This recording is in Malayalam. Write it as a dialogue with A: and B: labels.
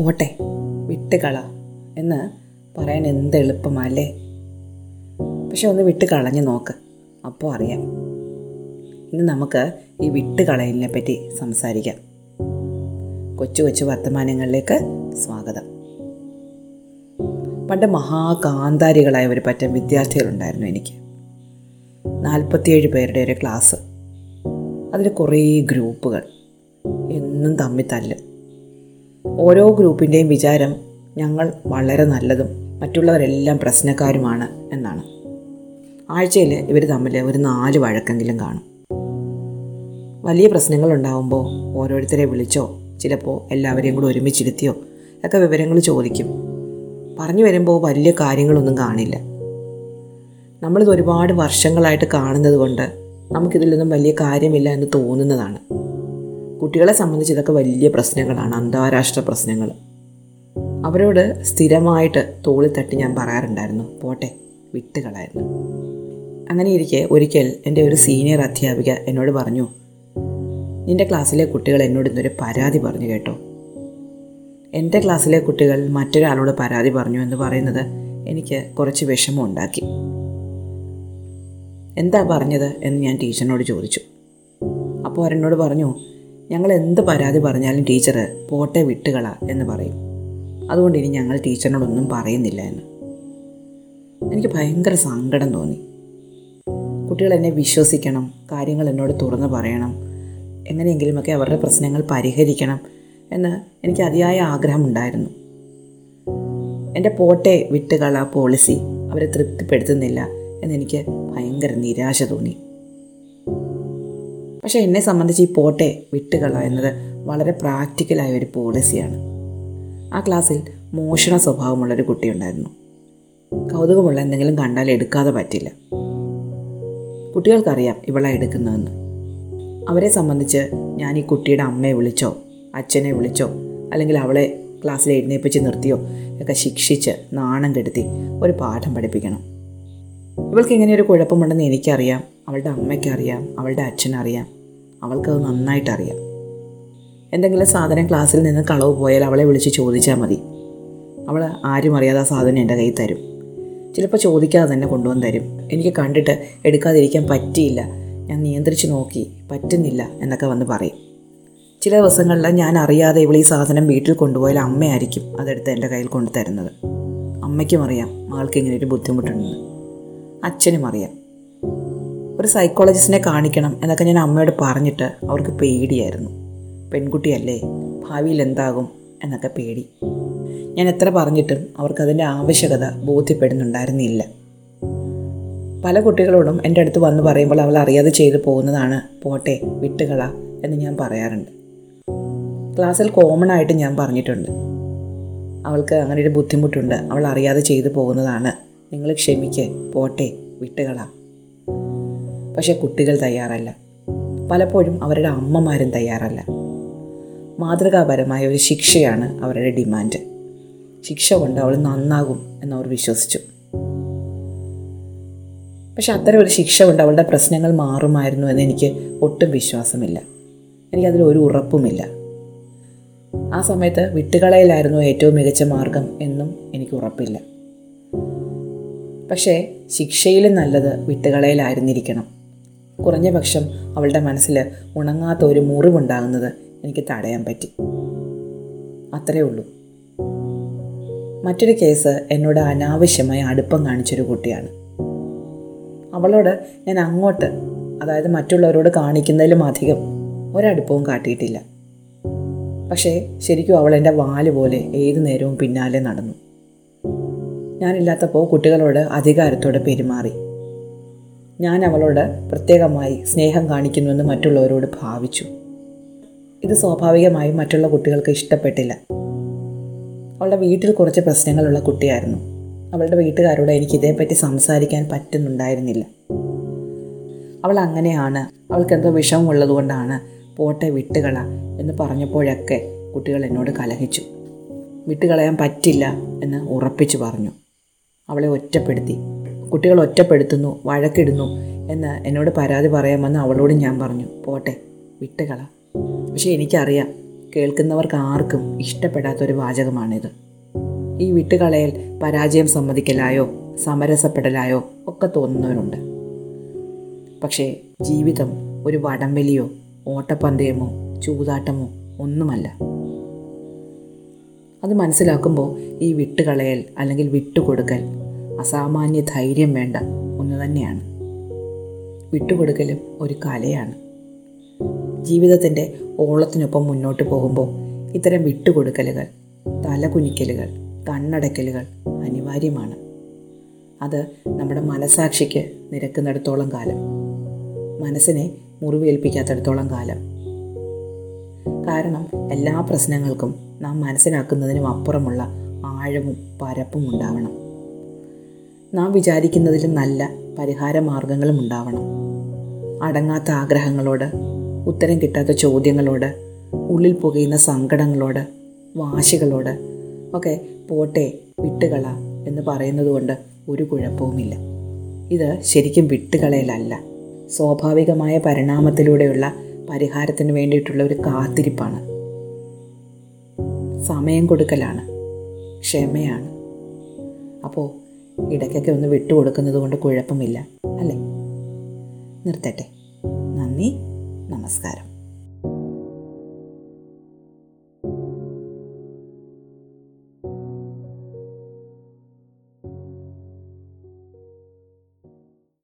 A: പോട്ടെ വിട്ടുകള എന്ന് പറയാൻ എന്ത് എളുപ്പമല്ലേ പക്ഷെ ഒന്ന് വിട്ട് കളഞ്ഞ് നോക്ക് അപ്പോൾ അറിയാം. ഇന്ന് നമുക്ക് ഈ വിട്ട് കളയലിനെ പറ്റി സംസാരിക്കാം. കൊച്ചു കൊച്ചു വർത്തമാനങ്ങളിലേക്ക് സ്വാഗതം. പണ്ട് മഹാകാന്താരികളായ ഒരു പറ്റം വിദ്യാർത്ഥികളുണ്ടായിരുന്നു എനിക്ക്. നാൽപ്പത്തിയേഴ് പേരുടെ ഒരു ക്ലാസ്. അതിൽ കുറേ ഗ്രൂപ്പുകൾ. എന്നും തമ്മിൽ തല്ലും. ഓരോ ഗ്രൂപ്പിന്റെയും വിചാരം ഞങ്ങൾ വളരെ നല്ലതും മറ്റുള്ളവരെല്ലാം പ്രശ്നക്കാരുമാണ് എന്നാണ്. ആഴ്ചയിൽ ഇവർ തമ്മിൽ ഒരു നാല് വഴക്കെങ്കിലും കാണും. വലിയ പ്രശ്നങ്ങൾ ഉണ്ടാകുമ്പോൾ ഓരോരുത്തരെ വിളിച്ചോ ചിലപ്പോൾ എല്ലാവരെയും കൂടെ ഒരുമിച്ചിരുത്തിയോ ഒക്കെ വിവരങ്ങൾ ചോദിക്കും. പറഞ്ഞു വരുമ്പോൾ വലിയ കാര്യങ്ങളൊന്നും കാണില്ല. നമ്മളിത് ഒരുപാട് വർഷങ്ങളായിട്ട് കാണുന്നത് കൊണ്ട് നമുക്കിതിലൊന്നും വലിയ കാര്യമില്ല എന്ന് തോന്നുന്നതാണ്. കുട്ടികളെ സംബന്ധിച്ച് ഇതൊക്കെ വലിയ പ്രശ്നങ്ങളാണ് അന്താരാഷ്ട്ര പ്രശ്നങ്ങൾ. അവരോട് സ്ഥിരമായിട്ട് തോളിൽ തട്ടി ഞാൻ പറയാറുണ്ടായിരുന്നു പോട്ടെ വിട്ടുകളായിരുന്നു അങ്ങനെ ഇരിക്കെ ഒരിക്കൽ എന്റെ ഒരു സീനിയർ അധ്യാപിക എന്നോട് പറഞ്ഞു നിന്റെ ക്ലാസ്സിലെ കുട്ടികൾ എന്നോട് ഇന്നൊരു പരാതി പറഞ്ഞു കേട്ടോ. എന്റെ ക്ലാസ്സിലെ കുട്ടികൾ മറ്റൊരാളോട് പരാതി പറഞ്ഞു എന്ന് പറയുന്നത് എനിക്ക് കുറച്ച് വിഷമം ഉണ്ടാക്കി. എന്താ പറഞ്ഞത്? എന്ന് ഞാൻ ടീച്ചറിനോട് ചോദിച്ചു. അപ്പോൾ അവരെന്നോട് പറഞ്ഞു ഞങ്ങൾ എന്ത് പരാതി പറഞ്ഞാലും ടീച്ചർ പോട്ടെ വിട്ടുകള എന്ന് പറയും. അതുകൊണ്ട് ഇനി ഞങ്ങൾ ടീച്ചറിനോടൊന്നും പറയുന്നില്ല എന്ന്. എനിക്ക് ഭയങ്കര സങ്കടം തോന്നി. കുട്ടികൾ എന്നെ വിശ്വസിക്കണം കാര്യങ്ങൾ എന്നോട് തുറന്ന് പറയണം എങ്ങനെയെങ്കിലുമൊക്കെ അവരുടെ പ്രശ്നങ്ങൾ പരിഹരിക്കണം എന്ന് എനിക്ക് അതിയായ ആഗ്രഹമുണ്ടായിരുന്നു. എന്റെ പോട്ടെ വിട്ടുകള പോളിസി അവരെ തൃപ്തിപ്പെടുത്തുന്നില്ല എന്നെനിക്ക് ഭയങ്കര നിരാശ തോന്നി. പക്ഷേ എന്നെ സംബന്ധിച്ച് ഈ പോട്ടെ വിട്ടുകള എന്നത് വളരെ പ്രാക്ടിക്കലായ ഒരു പോളിസിയാണ് ആ ക്ലാസ്സിൽ മോഷണ സ്വഭാവമുള്ളൊരു കുട്ടിയുണ്ടായിരുന്നു കൗതുകമുള്ള എന്തെങ്കിലും കണ്ടാൽ എടുക്കാതെ പറ്റില്ല. കുട്ടികൾക്കറിയാം ഇവളാണ് എടുക്കുന്നതെന്ന്. അവരെ സംബന്ധിച്ച് ഞാൻ ഈ കുട്ടിയുടെ അമ്മയെ വിളിച്ചോ അച്ഛനെ വിളിച്ചോ അല്ലെങ്കിൽ അവളെ ക്ലാസ്സിൽ എഴുന്നേപ്പിച്ച് നിർത്തിയോ ഒക്കെ ശിക്ഷിച്ച് നാണം കെടുത്തി ഒരു പാഠം പഠിപ്പിക്കണം. ഇവൾക്ക് ഇങ്ങനെ ഒരു കുഴപ്പമുണ്ടെന്ന് എനിക്കറിയാം. അവളുടെ അമ്മയ്ക്കറിയാം അവളുടെ അച്ഛനറിയാം അവൾക്കത് നന്നായിട്ടറിയാം. എന്തെങ്കിലും സാധനം ക്ലാസ്സിൽ നിന്ന് കളവ് പോയാൽ അവളെ വിളിച്ച് ചോദിച്ചാൽ മതി. അവൾ ആരും അറിയാതെ ആ സാധനം എന്റെ കയ്യിൽ തരും. ചിലപ്പോൾ ചോദിക്കാതെ തന്നെ കൊണ്ടുവന്ന് തരും. എനിക്ക് കണ്ടിട്ട് എടുക്കാതിരിക്കാൻ പറ്റിയില്ല. ഞാൻ നിയന്ത്രിച്ച് നോക്കി പറ്റുന്നില്ല എന്നൊക്കെ വന്ന് പറയും. ചില ദിവസങ്ങളിൽ ഞാൻ അറിയാതെ ഇവൾ ഈ സാധനം വീട്ടിൽ കൊണ്ടുപോയാൽ അമ്മയായിരിക്കും അതെടുത്ത് എന്റെ കയ്യിൽ കൊണ്ടു തരുന്നത് അമ്മയ്ക്കും അറിയാം മകൾക്ക് ഇങ്ങനെ ഒരു ബുദ്ധിമുട്ടുണ്ടെന്ന്. അച്ഛനും അറിയാം. ഒരു സൈക്കോളജിസ്റ്റിനെ കാണിക്കണം എന്നൊക്കെ ഞാൻ അമ്മയോട് പറഞ്ഞിട്ട് അവർക്ക് പേടിയായിരുന്നു. പെൺകുട്ടിയല്ലേ ഭാവിയിൽ എന്താകും എന്നൊക്കെ പേടി. ഞാൻ എത്ര പറഞ്ഞിട്ടും അവർക്കതിന്റെ ആവശ്യകത ബോധ്യപ്പെടുന്നുണ്ടായിരുന്നില്ല. പല കുട്ടികളോടും എന്റെ അടുത്ത് വന്ന് പറയുമ്പോൾ അവൾ അറിയാതെ ചെയ്തു പോകുന്നതാണ് പോട്ടെ വിട്ടുകള എന്ന് ഞാൻ പറയാറുണ്ട്. ക്ലാസ്സിൽ കോമൺ ആയിട്ട് ഞാൻ പറഞ്ഞിട്ടുണ്ട്. അവൾക്ക് അങ്ങനെ ഒരു ബുദ്ധിമുട്ടുണ്ട് അവൾ അറിയാതെ ചെയ്തു പോകുന്നതാണ്. നിങ്ങൾ ക്ഷമിക്ക് പോട്ടെ വിട്ടുകള. പക്ഷേ കുട്ടികൾ തയ്യാറല്ല. പലപ്പോഴും അവരുടെ അമ്മമാരും തയ്യാറല്ല. മാതൃകാപരമായ ഒരു ശിക്ഷയാണ് അവരുടെ ഡിമാൻഡ്. ശിക്ഷ കൊണ്ട് അവൾ നന്നാകും എന്നവർ വിശ്വസിച്ചു. പക്ഷെ അത്തരം ഒരു ശിക്ഷ കൊണ്ട് അവളുടെ പ്രശ്നങ്ങൾ മാറുമായിരുന്നു എന്ന് എനിക്ക് ഒട്ടും വിശ്വാസമില്ല. എനിക്കതിൽ ഒരു ഉറപ്പുമില്ല. ആ സമയത്ത് വിട്ടുകളയിലായിരുന്നു ഏറ്റവും മികച്ച മാർഗം എന്നും എനിക്ക് ഉറപ്പില്ല. പക്ഷേ ശിക്ഷയിലും നല്ലത് വിട്ടുകളയിലായിരുന്നിരിക്കണം. കുറഞ്ഞ പക്ഷം അവളുടെ മനസ്സിൽ ഉണങ്ങാത്ത ഒരു മുറിവുണ്ടാകുന്നത് എനിക്ക് തടയാൻ പറ്റി. അത്രേ ഉള്ളൂ. മറ്റൊരു കേസ് എന്നോട് അനാവശ്യമായി അടുപ്പം കാണിച്ചൊരു കുട്ടിയാണ്. അവളോട് ഞാൻ അങ്ങോട്ട് അതായത് മറ്റുള്ളവരോട് കാണിക്കുന്നതിലും അധികം ഒരടുപ്പവും കാട്ടിയിട്ടില്ല. പക്ഷേ ശരിക്കും അവൾ എന്റെ വാൽ പോലെ ഏതു നേരവും പിന്നാലെ നടന്നു. ഞാനില്ലാത്തപ്പോൾ കുട്ടികളോട് അധികാരത്തോടെ പെരുമാറി. ഞാൻ അവളോട് പ്രത്യേകമായി സ്നേഹം കാണിക്കുന്നുവെന്ന് മറ്റുള്ളവരോട് ഭാവിച്ചു. ഇത് സ്വാഭാവികമായും മറ്റുള്ള കുട്ടികൾക്ക് ഇഷ്ടപ്പെട്ടില്ല. അവളുടെ വീട്ടിൽ കുറച്ച് പ്രശ്നങ്ങളുള്ള കുട്ടിയായിരുന്നു. അവളുടെ വീട്ടുകാരോട് എനിക്ക് ഇതേപ്പറ്റി സംസാരിക്കാൻ പറ്റുന്നുണ്ടായിരുന്നില്ല. അവൾ അങ്ങനെയാണ്. അവൾക്ക് എന്തോ വിഷമമുള്ളതുകൊണ്ടാണ് പോട്ടെ വിട്ടുകള എന്ന് പറഞ്ഞപ്പോഴൊക്കെ കുട്ടികൾ എന്നോട് കലഹിച്ചു. വിട്ടുകളയാൻ പറ്റില്ല എന്ന് ഉറപ്പിച്ചു പറഞ്ഞു. അവളെ ഒറ്റപ്പെടുത്തി. കുട്ടികൾ ഒറ്റപ്പെടുത്തുന്നു വഴക്കിടുന്നു എന്ന് എന്നോട് പരാതി പറയാമെന്ന് അവളോട് ഞാൻ പറഞ്ഞു. പോട്ടെ വിട്ടുകള. പക്ഷേ എനിക്കറിയാം കേൾക്കുന്നവർക്ക് ആർക്കും ഇഷ്ടപ്പെടാത്തൊരു വാചകമാണിത്. ഈ വിട്ടുകളയിൽ പരാജയം സമ്മതിക്കലായോ സമരസപ്പെടലായോ ഒക്കെ തോന്നുന്നവരുണ്ട്. പക്ഷേ ജീവിതം ഒരു വടംവലിയോ ഓട്ടപ്പന്തയമോ ചൂതാട്ടമോ ഒന്നുമല്ല. അത് മനസ്സിലാക്കുമ്പോൾ ഈ വിട്ടുകളയൽ അല്ലെങ്കിൽ വിട്ടുകൊടുക്കൽ അസാമാന്യ ധൈര്യം വേണ്ട. ഒന്ന് തന്നെയാണ്. വിട്ടുകൊടുക്കലും ഒരു കലയാണ്. ജീവിതത്തിന്റെ ഓളത്തിനൊപ്പം മുന്നോട്ട് പോകുമ്പോൾ ഇത്തരം വിട്ടുകൊടുക്കലുകൾ തലകുനിക്കലുകൾ കണ്ണടയ്ക്കലുകൾ അനിവാര്യമാണ്. അത് നമ്മുടെ മനസാക്ഷിക്ക് നിരക്കുന്നിടത്തോളം കാലം. മനസ്സിനെ മുറിവേൽപ്പിക്കാത്തടത്തോളം കാലം. കാരണം എല്ലാ പ്രശ്നങ്ങൾക്കും നാം മനസ്സിലാക്കുന്നതിനും അപ്പുറമുള്ള ആഴവും പരപ്പും ഉണ്ടാവണം. നാം വിചാരിക്കുന്നതിലും നല്ല പരിഹാര മാർഗങ്ങളും ഉണ്ടാവണം. അടങ്ങാത്ത ആഗ്രഹങ്ങളോട് ഉത്തരം കിട്ടാത്ത ചോദ്യങ്ങളോട് ഉള്ളിൽ പുകയുന്ന സങ്കടങ്ങളോട് വാശികളോട് ഒക്കെ പോട്ടെ വിട്ടുകള എന്ന് പറയുന്നത് കൊണ്ട് ഒരു കുഴപ്പവുമില്ല. ഇത് ശരിക്കും വിട്ടുകളയലല്ല. സ്വാഭാവികമായ പരിണാമത്തിലൂടെയുള്ള പരിഹാരത്തിന് വേണ്ടിയിട്ടുള്ള ഒരു കാത്തിരിപ്പാണ്. സമയം കൊടുക്കലാണ്. ക്ഷമയാണ്. അപ്പോൾ ഇടയ്ക്കൊക്കെ ഒന്ന് വിട്ടുകൊടുക്കുന്നത് കൊണ്ട് കുഴപ്പമില്ല. അല്ലേ? നിർത്തട്ടെ. നന്ദി. നമസ്കാരം.